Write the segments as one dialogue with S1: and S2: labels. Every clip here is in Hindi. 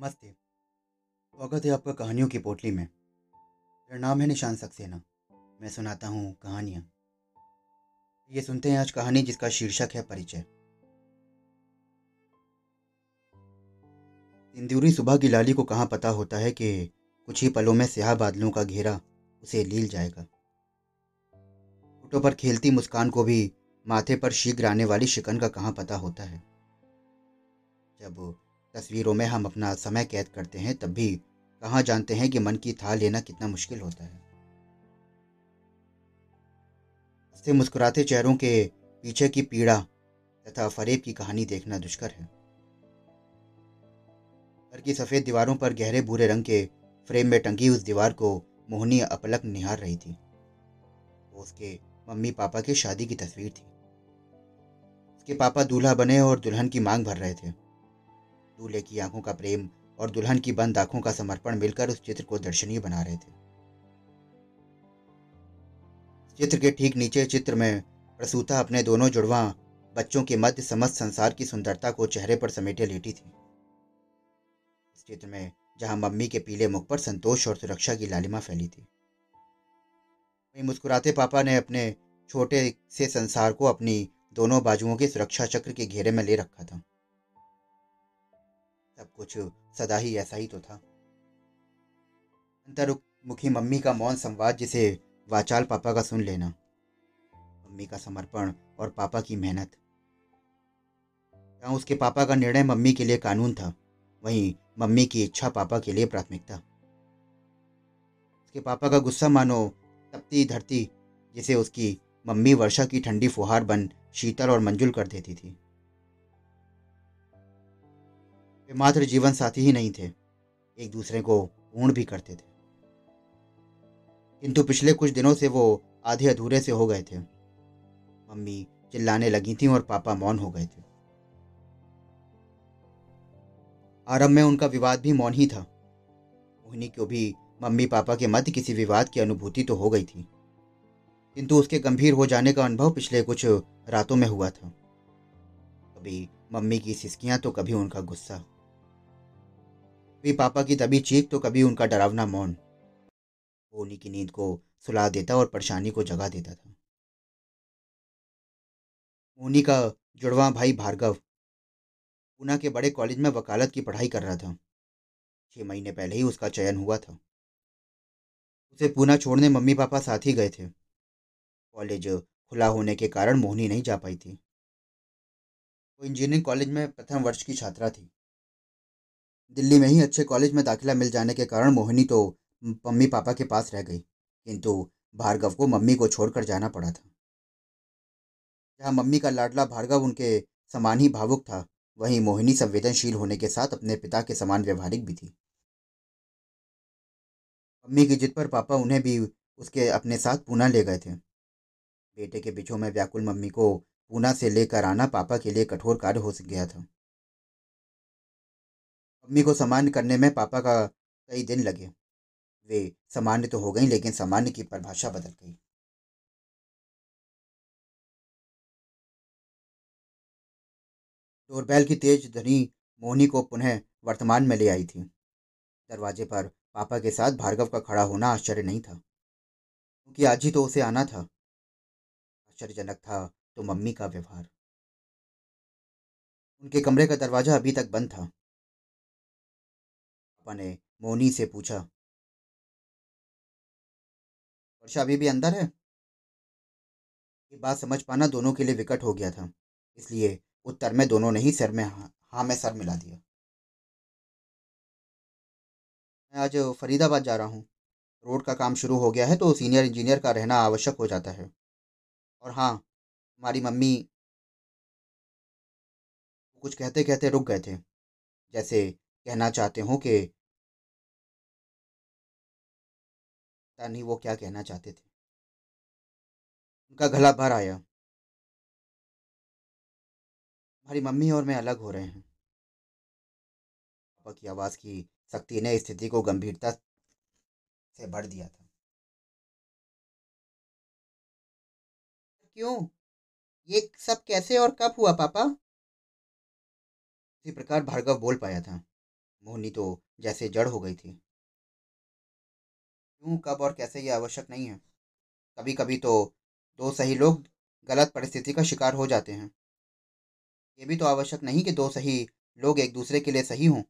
S1: नमस्ते। स्वागत है आपका कहानियों की पोटली में। मेरा नाम है निशान सक्सेना। मैं सुनाता हूँ कहानियाँ। ये सुनते हैं आज कहानी जिसका शीर्षक है परिचय। इंदूरी सुबह की लाली को कहाँ पता होता है कि कुछ ही पलों में स्याह बादलों का घेरा उसे लील जाएगा। फ़ोटो पर खेलती मुस्कान को भी माथे पर शीघ्र आने वाली शिकन का कहाँ पता होता है। जब तस्वीरों में हम अपना समय कैद करते हैं, तब भी कहाँ जानते हैं कि मन की था लेना कितना मुश्किल होता है। से मुस्कुराते चेहरों के पीछे की पीड़ा तथा फरेब की कहानी देखना दुष्कर है। घर की सफ़ेद दीवारों पर गहरे भूरे रंग के फ्रेम में टंगी उस दीवार को मोहनी अपलक निहार रही थी। वो उसके मम्मी पापा की शादी की तस्वीर थी। उसके पापा दूल्हा बने और दुल्हन की मांग भर रहे थे। दूल्हे की आँखों का प्रेम और दुल्हन की बंद आँखों का समर्पण मिलकर उस चित्र को दर्शनीय बना रहे थे। चित्र के ठीक नीचे चित्र में प्रसूता अपने दोनों जुड़वा बच्चों के मध्य समस्त संसार की सुंदरता को चेहरे पर समेटे लेटी थी। इस चित्र में जहाँ मम्मी के पीले मुख पर संतोष और सुरक्षा की लालिमा फैली थी। वहीं मुस्कुराते पापा ने अपने छोटे से संसार को अपनी दोनों बाजुओं के सुरक्षा चक्र के घेरे में ले रखा था। सब कुछ सदा ही ऐसा ही तो था। अंतर्मुखी मम्मी का मौन संवाद जिसे वाचाल पापा का सुन लेना। मम्मी का समर्पण और पापा की मेहनत। जहाँ उसके पापा का निर्णय मम्मी के लिए कानून था। वहीं मम्मी की इच्छा पापा के लिए प्राथमिकता। उसके पापा का गुस्सा मानो तपती धरती जिसे उसकी मम्मी वर्षा की ठंडी फुहार बन शीतल और मंजुल कर देती थी। वे मात्र जीवन साथी ही नहीं थे। एक दूसरे को पूर्ण भी करते थे। किंतु पिछले कुछ दिनों से वो आधे अधूरे से हो गए थे। मम्मी चिल्लाने लगी थी और पापा मौन हो गए थे। आरंभ में उनका विवाद भी मौन ही था। मोहिनी को भी मम्मी पापा के मध्य किसी विवाद की अनुभूति तो हो गई थी। किंतु उसके गंभीर हो जाने का अनुभव पिछले कुछ रातों में हुआ था। कभी मम्मी की सिसकियाँ तो कभी उनका गुस्सा। कभी पापा की तभी चीख तो कभी उनका डरावना मौन। वो उन्हीं की नींद को सुला देता और परेशानी को जगा देता था। मोनी का जुड़वा भाई भार्गव पूना के बड़े कॉलेज में वकालत की पढ़ाई कर रहा था। छह महीने पहले ही उसका चयन हुआ था। उसे पूना छोड़ने मम्मी पापा साथ ही गए थे। कॉलेज खुला होने के कारण मोहनी नहीं जा पाई थी। वो इंजीनियरिंग कॉलेज में प्रथम वर्ष की छात्रा थी। दिल्ली में ही अच्छे कॉलेज में दाखिला मिल जाने के कारण मोहिनी तो मम्मी पापा के पास रह गई। किंतु भार्गव को मम्मी को छोड़कर जाना पड़ा था। जहाँ मम्मी का लाडला भार्गव उनके समान ही भावुक था, वहीं मोहिनी संवेदनशील होने के साथ अपने पिता के समान व्यवहारिक भी थी। मम्मी की जिद पर पापा उन्हें भी उसके अपने साथ पूना ले गए थे। बेटे के बिछो में व्याकुल मम्मी को पूना से लेकर आना पापा के लिए कठोर कार्य हो गया था। मम्मी को सामान्य करने में पापा का कई दिन लगे। वे सामान्य तो हो गई, लेकिन सामान्य की परिभाषा बदल गई। डोरबेल की तेज ध्वनि मोहनी को पुनः वर्तमान में ले आई थी। दरवाजे पर पापा के साथ भार्गव का खड़ा होना आश्चर्य नहीं था। क्योंकि आज ही तो उसे आना था। आश्चर्यजनक था तो मम्मी का व्यवहार। उनके कमरे का दरवाज़ा अभी तक बंद था। पापा ने मोनी से पूछा। वर्षा अभी भी अंदर है? ये बात समझ पाना दोनों के लिए विकट हो गया था इसलिए उत्तर में दोनों ने ही सर में हाँ, हाँ में सर मिला दिया। मैं आज फरीदाबाद जा रहा हूँ। रोड का काम शुरू हो गया है तो सीनियर इंजीनियर का रहना आवश्यक हो जाता है। और हाँ हमारी मम्मी कुछ कहते कहते रुक गए थे जैसे कहना चाहते हो कि पता नहीं वो क्या कहना चाहते थे। उनका गला भर आया। हमारी मम्मी और मैं अलग हो रहे हैं। पापा की आवाज़ की सख्ती ने स्थिति को गंभीरता से बढ़ दिया था।
S2: क्यों? ये सब कैसे और कब हुआ पापा?
S1: इसी प्रकार भार्गव बोल पाया था। मोहनी तो जैसे जड़ हो गई थी। क्यों, कब और कैसे ये आवश्यक नहीं है। कभी कभी तो दो सही लोग गलत परिस्थिति का शिकार हो जाते हैं। ये भी तो आवश्यक नहीं कि दो सही लोग एक दूसरे के लिए सही हों।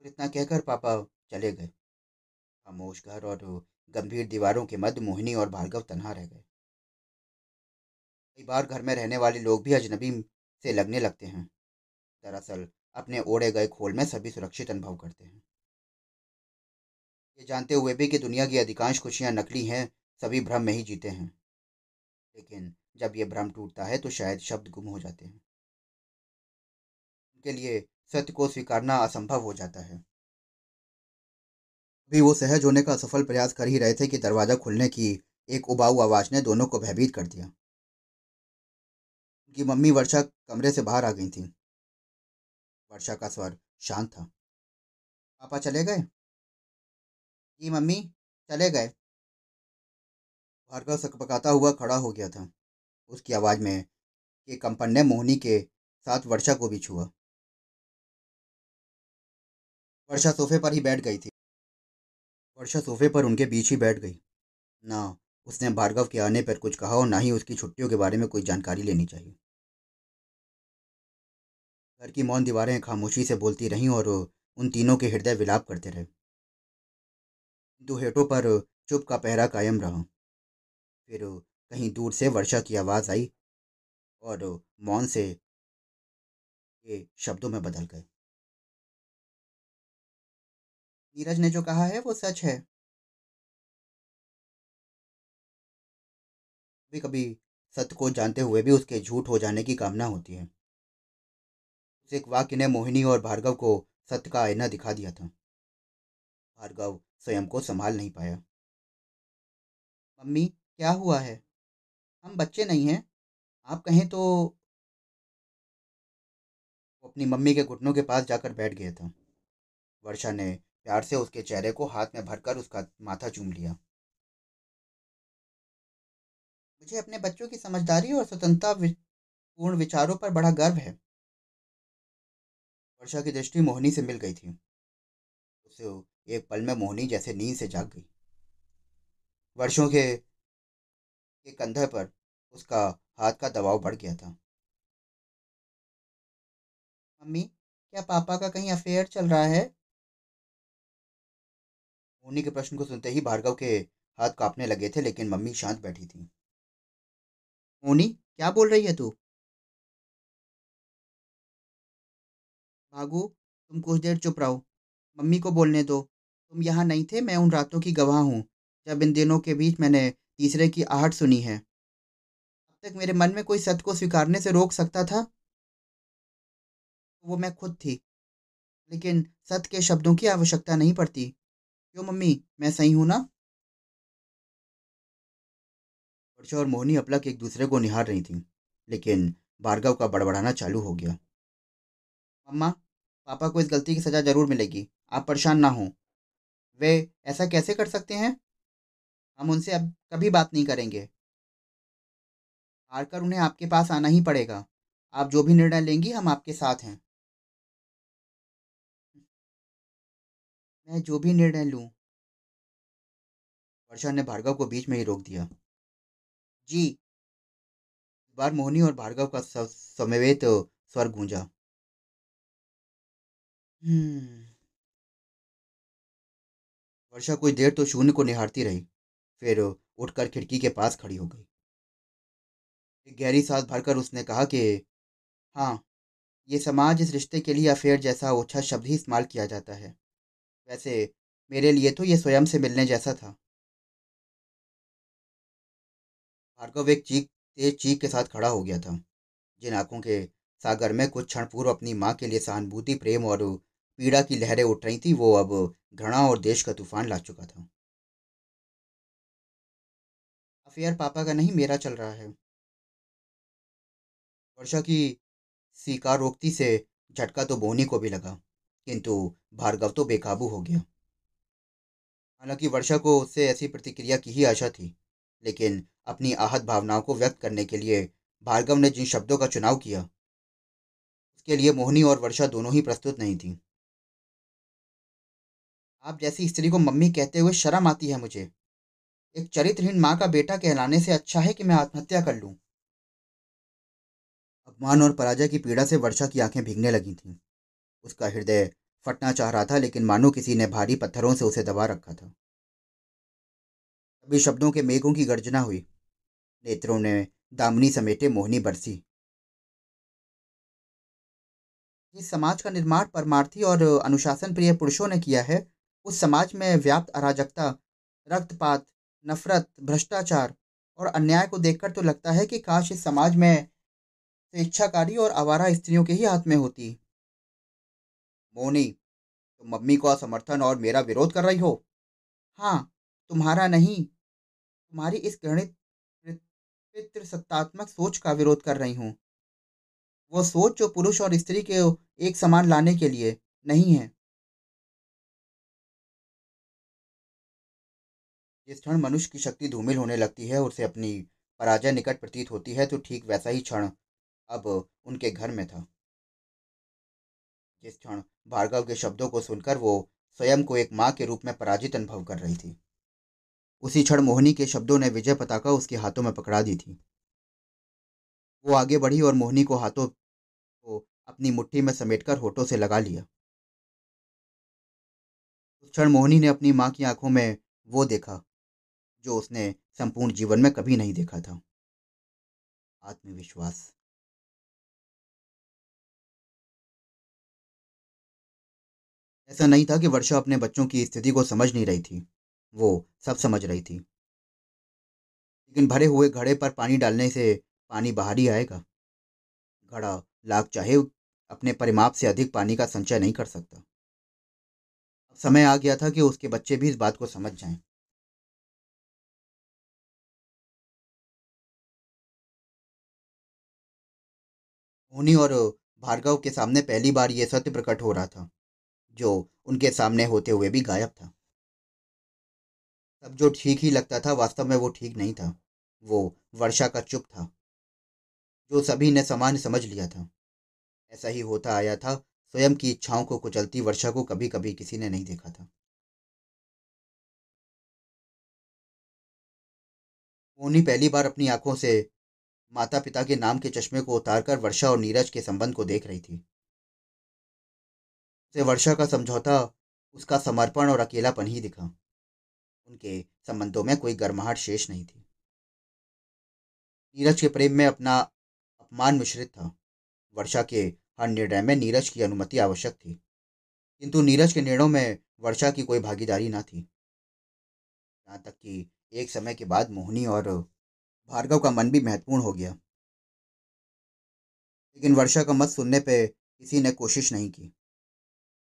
S1: और इतना कहकर पापा चले गए। खामोश घर और गंभीर दीवारों के मध्य मोहिनी और भार्गव तन्हा रह गए। कई बार घर में रहने वाले लोग भी अजनबी से लगने लगते हैं। दरअसल अपने ओढ़े गए खोल में सभी सुरक्षित अनुभव करते हैं। ये जानते हुए भी कि दुनिया की अधिकांश खुशियाँ नकली हैं, सभी भ्रम में ही जीते हैं। लेकिन जब ये भ्रम टूटता है तो शायद शब्द गुम हो जाते हैं। उनके लिए सत्य को स्वीकारना असंभव हो जाता है। अभी वो सहज होने का सफल प्रयास कर ही रहे थे कि दरवाज़ा खुलने की एक उबाऊ आवाज़ ने दोनों को भयभीत कर दिया। उनकी मम्मी वर्षा कमरे से बाहर आ गई थी। वर्षा का स्वर शांत था। पापा चले गए?
S2: जी मम्मी चले गए।
S1: भार्गव सकपकाता हुआ खड़ा हो गया था। उसकी आवाज़ में के कंपन ने मोहनी के साथ वर्षा को भी छुआ। वर्षा सोफे पर ही बैठ गई थी। वर्षा सोफे पर उनके बीच ही बैठ गई। ना उसने भार्गव के आने पर कुछ कहा और ना ही उसकी छुट्टियों के बारे में कोई जानकारी लेनी चाहिए। घर की मौन दीवारें खामोशी से बोलती रहीं और उन तीनों के हृदय विलाप करते रहे। हेठों पर चुप का पहरा कायम रहा। फिर कहीं दूर से वर्षा की आवाज़ आई और मौन से ये शब्दों में बदल गए।
S2: नीरज ने जो कहा है, वो सच है।
S1: कभी कभी सत्य को जानते हुए भी उसके झूठ हो जाने की कामना होती है। उस एक वाक्य ने मोहिनी और भार्गव को सत्य का आईना दिखा दिया था। भार्गव स्वयं को संभाल नहीं पाया।
S2: मम्मी, क्या हुआ है? हम बच्चे नहीं हैं। आप कहें तो
S1: वो अपनी मम्मी के घुटनों के पास जाकर बैठ गया था। वर्षा ने प्यार से उसके चेहरे को हाथ में भरकर उसका माथा चूम लिया।
S2: मुझे अपने बच्चों की समझदारी और स्वतंत्रता पूर्ण विचारों पर बड़ा गर्व है।
S1: वर्षा की दृष्टि मोहनी से मिल गई थी। उसे एक पल में मोहनी जैसे नींद से जाग गई। वर्षों के के कंधे पर उसका हाथ का दबाव बढ़ गया था।
S2: मम्मी क्या पापा का कहीं अफेयर चल रहा है?
S1: मोहनी के प्रश्न को सुनते ही भार्गव के हाथ कांपने लगे थे लेकिन मम्मी शांत बैठी थी।
S2: मोनी क्या बोल रही है तू? भागू तुम कुछ देर चुप रहो। मम्मी को बोलने दो। तुम यहाँ नहीं थे, मैं उन रातों की गवाह हूँ, जब इन दिनों के बीच मैंने तीसरे की आहट सुनी है। अब तक मेरे मन में कोई सत्य को स्वीकारने से रोक सकता था? वो मैं खुद थी, लेकिन सत्य के शब्दों की आवश्यकता नहीं पड़ती। क्यों मम्मी, मैं सही हूँ ना?
S1: वर्षा और मोहनी अपलक एक दूसरे को निहार रही थी, लेकिन भार्गव का बड़बड़ाना चालू हो गया।
S2: मम्मा, पापा को इस गलती की सज़ा ज़रूर मिलेगी, आप परेशान ना हो। वे ऐसा कैसे कर सकते हैं? हम उनसे अब कभी बात नहीं करेंगे। हारकर उन्हें आपके पास आना ही पड़ेगा। आप जो भी निर्णय लेंगी, हम आपके साथ हैं। मैं जो भी निर्णय लूँ।
S1: वर्षा ने भार्गव को बीच में ही रोक दिया।
S2: जी।
S1: इस बार मोहनी और भार्गव का समवेत स्वर गूंजा।
S2: हम्म।
S1: वर्षा कुछ देर तो शून्य को निहारती रही, फिर उठकर खिड़की के पास खड़ी हो गई। एक गहरी सांस भरकर उसने कहा कि
S2: हाँ ये समाज इस रिश्ते के लिए अफेयर जैसा ओछा शब्द ही इस्तेमाल किया जाता है। वैसे, मेरे लिए तो ये स्वयं से मिलने जैसा था।
S1: भार्गव एक चीख, तेज चीख के साथ खड़ा हो गया था। जिन आँखों के सागर में कुछ क्षण पूर्व अपनी माँ के लिए सहानुभूति, प्रेम और पीड़ा की लहरें उठ रही थी, वो अब घृणा और देश का तूफ़ान ला चुका था।
S2: अफेयर पापा का नहीं, मेरा चल रहा है।
S1: वर्षा की स्वीकारोक्ति से झटका तो बोनी को भी लगा, किंतु भार्गव तो बेकाबू हो गया। हालाँकि वर्षा को उससे ऐसी प्रतिक्रिया की ही आशा थी, लेकिन अपनी आहत भावनाओं को व्यक्त करने के लिए भार्गव ने जिन शब्दों का चुनाव किया, उसके लिए मोहनी और वर्षा दोनों ही प्रस्तुत नहीं थी।
S2: आप जैसी स्त्री को मम्मी कहते हुए शर्म आती है मुझे। एक चरित्रहीन माँ का बेटा कहलाने से अच्छा है कि मैं आत्महत्या कर लूँ?
S1: अपमान और पराजय की पीड़ा से वर्षा की आँखें भीगने लगी थीं। उसका हृदय फटना चाह रहा था, लेकिन मानो किसी ने भारी पत्थरों से उसे दबा रखा था। तभी शब्दों के मेघों की गर्जना हुई। नेत्रों ने दामनी समेटे मोहनी बरसी।
S2: जिस समाज का निर्माण परमार्थी और अनुशासन प्रिय पुरुषों ने किया है। उस समाज में व्याप्त अराजकता, रक्तपात, नफरत, भ्रष्टाचार और अन्याय को देखकर तो लगता है कि काश इस समाज में स्वेच्छाकारी और आवारा स्त्रियों के ही हाथ में होती।
S1: मोनी, तुम मम्मी का समर्थन और मेरा विरोध कर रही हो।
S2: हाँ तुम्हारा नहीं, तुम्हारी इस गणित पितृसत्तात्मक सोच का विरोध कर रही हूँ। वो सोच जो पुरुष और स्त्री के एक समान लाने के लिए नहीं है।
S1: जिस क्षण मनुष्य की शक्ति धूमिल होने लगती है और उसे अपनी पराजय निकट प्रतीत होती है तो ठीक वैसा ही क्षण अब उनके घर में था। जिस क्षण भार्गव के शब्दों को सुनकर वो स्वयं को एक माँ के रूप में पराजित अनुभव कर रही थी। उसी क्षण मोहिनी के शब्दों ने विजय पताका उसके हाथों में पकड़ा दी थी। वो आगे बढ़ी और मोहिनी को हाथों को अपनी मुट्ठी में समेटकर होठों से लगा लिया। उस क्षण मोहिनी ने अपनी माँ की आँखों में वो देखा। जो उसने संपूर्ण जीवन में कभी नहीं देखा था। आत्मविश्वास। ऐसा नहीं था कि वर्षा अपने बच्चों की स्थिति को समझ नहीं रही थी। वो सब समझ रही थी। लेकिन भरे हुए घड़े पर पानी डालने से पानी बाहर ही आएगा। घड़ा लाख चाहे अपने परिमाप से अधिक पानी का संचय नहीं कर सकता। अब समय आ गया था कि उसके बच्चे भी इस बात को समझ जाएँ। मोनी और भार्गव के सामने पहली बार यह सत्य प्रकट हो रहा था, जो उनके सामने होते हुए भी गायब था। सब जो ठीक ही लगता था, वास्तव में वो ठीक नहीं था। वो वर्षा का चुप था, जो सभी ने समान समझ लिया था। ऐसा ही होता आया था, स्वयं की इच्छाओं को कुचलती वर्षा को कभी कभी किसी ने नहीं देखा था। मोनी पहली बार अपनी आँखों से माता पिता के नाम के चश्मे को उतारकर वर्षा और नीरज के संबंध को देख रही थी। उसे वर्षा का समझौता, उसका समर्पण और अकेलापन ही दिखा। उनके संबंधों में कोई गर्माहट शेष नहीं थी। नीरज के प्रेम में अपना अपमान मिश्रित था। वर्षा के हर निर्णय में नीरज की अनुमति आवश्यक थी। किंतु नीरज के निर्णयों में वर्षा की कोई भागीदारी न थी। यहाँ तक कि एक समय के बाद मोहनी और भार्गव का मन भी महत्वपूर्ण हो गया। लेकिन वर्षा का मत सुनने पे किसी ने कोशिश नहीं की।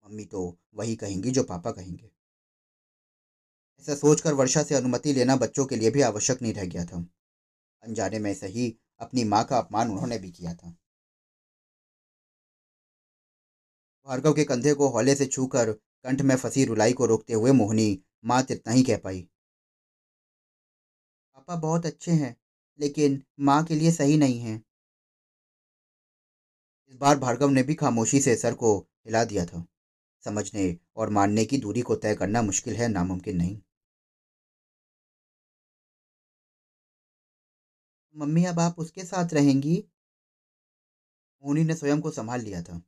S1: मम्मी तो वही कहेंगी जो पापा कहेंगे। ऐसा सोचकर वर्षा से अनुमति लेना बच्चों के लिए भी आवश्यक नहीं रह गया था। अनजाने में सही अपनी माँ का अपमान उन्होंने भी किया था। भार्गव के कंधे को हौले से छूकर कंठ में फंसी रुलाई को रोकते हुए मोहनी माँ इतना ही कह पाई।
S2: पापा बहुत अच्छे हैं। लेकिन माँ के लिए सही नहीं है।
S1: इस बार भार्गव ने भी खामोशी से सर को हिला दिया था। समझने और मानने की दूरी को तय करना मुश्किल है, नामुमकिन नहीं।
S2: मम्मी, अब आप उसके साथ रहेंगी?
S1: मोनी ने स्वयं को संभाल लिया था।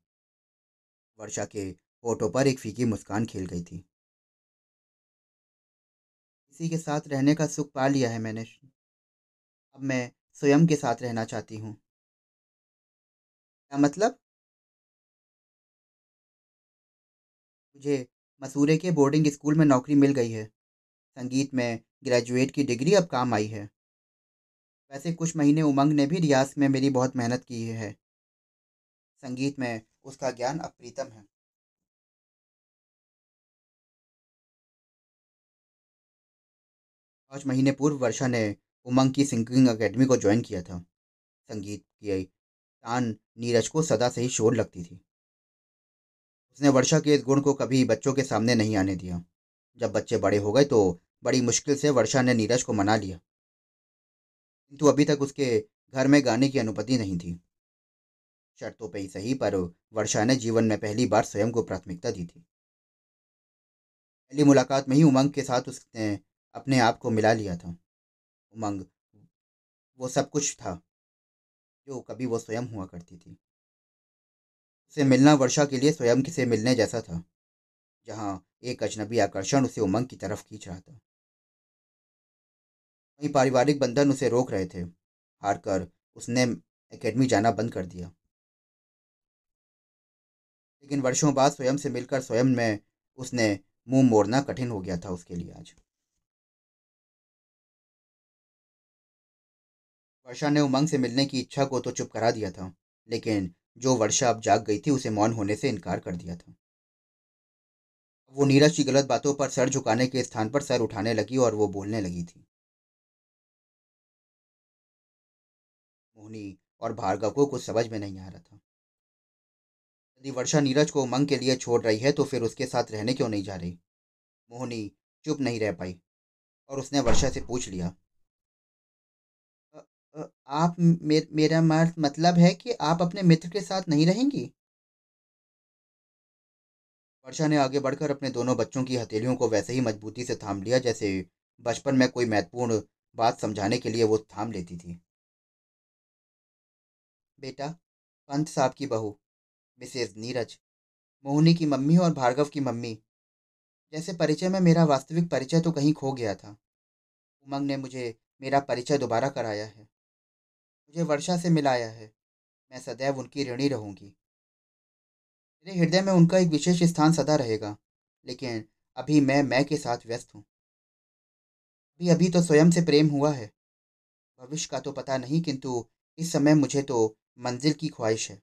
S1: वर्षा के होठों पर एक फीकी मुस्कान खेल गई थी।
S2: किसी के साथ रहने का सुख पा लिया है मैंने। अब मैं स्वयं के साथ रहना चाहती हूँ। क्या मतलब? मुझे मसूरे के बोर्डिंग स्कूल में नौकरी मिल गई है। संगीत में ग्रेजुएट की डिग्री अब काम आई है। वैसे कुछ महीने उमंग ने भी रियाज में मेरी बहुत मेहनत की है। संगीत में उसका ज्ञान अप्रीतम है।
S1: पाँच महीने पूर्व वर्षा ने उमंग की सिंगिंग एकेडमी को ज्वाइन किया था। संगीत की तान नीरज को सदा से ही शोर लगती थी। उसने वर्षा के इस गुण को कभी बच्चों के सामने नहीं आने दिया। जब बच्चे बड़े हो गए तो बड़ी मुश्किल से वर्षा ने नीरज को मना लिया। किंतु अभी तक उसके घर में गाने की अनुमति नहीं थी। शर्तों पे ही सही, पर वर्षा ने जीवन में पहली बार स्वयं को प्राथमिकता दी थी। पहली मुलाकात में ही उमंग के साथ उसने अपने आप को मिला लिया था। उमंग, वो सब कुछ था, जो कभी वो स्वयं हुआ करती थी। उसे मिलना वर्षा के लिए स्वयं से मिलने जैसा था, जहाँ एक अजनबी आकर्षण उसे उमंग की तरफ़ खींच रहा था। वहीं पारिवारिक बंधन उसे रोक रहे थे, हार कर उसने एकेडमी जाना बंद कर दिया। लेकिन वर्षों बाद स्वयं से मिलकर स्वयं में उसने मुँह मोड़ना कठिन हो गया था उसके लिए आज। वर्षा ने उमंग से मिलने की इच्छा को तो चुप करा दिया था, लेकिन जो वर्षा अब जाग गई थी उसे मौन होने से इनकार कर दिया था। वो नीरज की गलत बातों पर सर झुकाने के स्थान पर सर उठाने लगी और वो बोलने लगी थी। मोहनी और भार्गव को कुछ समझ में नहीं आ रहा था। यदि वर्षा नीरज को उमंग के लिए छोड़ रही है तो फिर उसके साथ रहने क्यों नहीं जा रही? मोहनी चुप नहीं रह पाई और उसने वर्षा से पूछ लिया
S2: आप मे, मेरा मतलब है कि आप अपने मित्र के साथ नहीं रहेंगी?
S1: वर्षा ने आगे बढ़कर अपने दोनों बच्चों की हथेलियों को वैसे ही मजबूती से थाम लिया जैसे बचपन में कोई महत्वपूर्ण बात समझाने के लिए वो थाम लेती थी।
S2: बेटा पंत साहब की बहू मिसेज नीरज मोहनी की मम्मी और भार्गव की मम्मी। जैसे परिचय में मेरा वास्तविक परिचय तो कहीं खो गया था। उमंग ने मुझे मेरा परिचय दोबारा कराया है। मुझे वर्षा से मिलाया है। मैं सदैव उनकी ऋणी रहूँगी। मेरे हृदय में उनका एक विशेष स्थान सदा रहेगा, लेकिन अभी मैं मैं के साथ व्यस्त हूँ। अभी अभी तो स्वयं से प्रेम हुआ है। भविष्य का तो पता नहीं, किंतु इस समय मुझे तो मंजिल की ख्वाहिश है।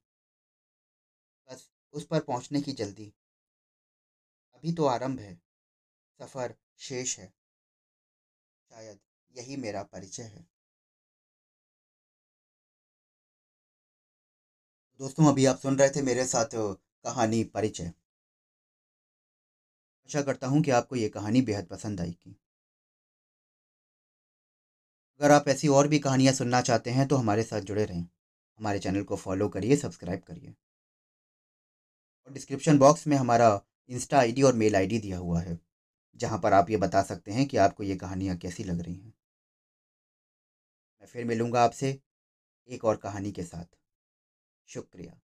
S2: बस उस पर पहुँचने की जल्दी। अभी तो आरंभ है। सफ़र शेष है। शायद यही मेरा परिचय है।
S1: दोस्तों, अभी आप सुन रहे थे मेरे साथ कहानी परिचय। आशा करता हूँ कि आपको ये कहानी बेहद पसंद आएगी। अगर आप ऐसी और भी कहानियाँ सुनना चाहते हैं तो हमारे साथ जुड़े रहें। हमारे चैनल को फॉलो करिए, सब्सक्राइब करिए। और डिस्क्रिप्शन बॉक्स में हमारा इंस्टा आईडी और मेल आईडी दिया हुआ है, जहाँ पर आप ये बता सकते हैं कि आपको ये कहानियाँ कैसी लग रही हैं। मैं फिर मिलूँगा आपसे एक और कहानी के साथ। शुक्रिया।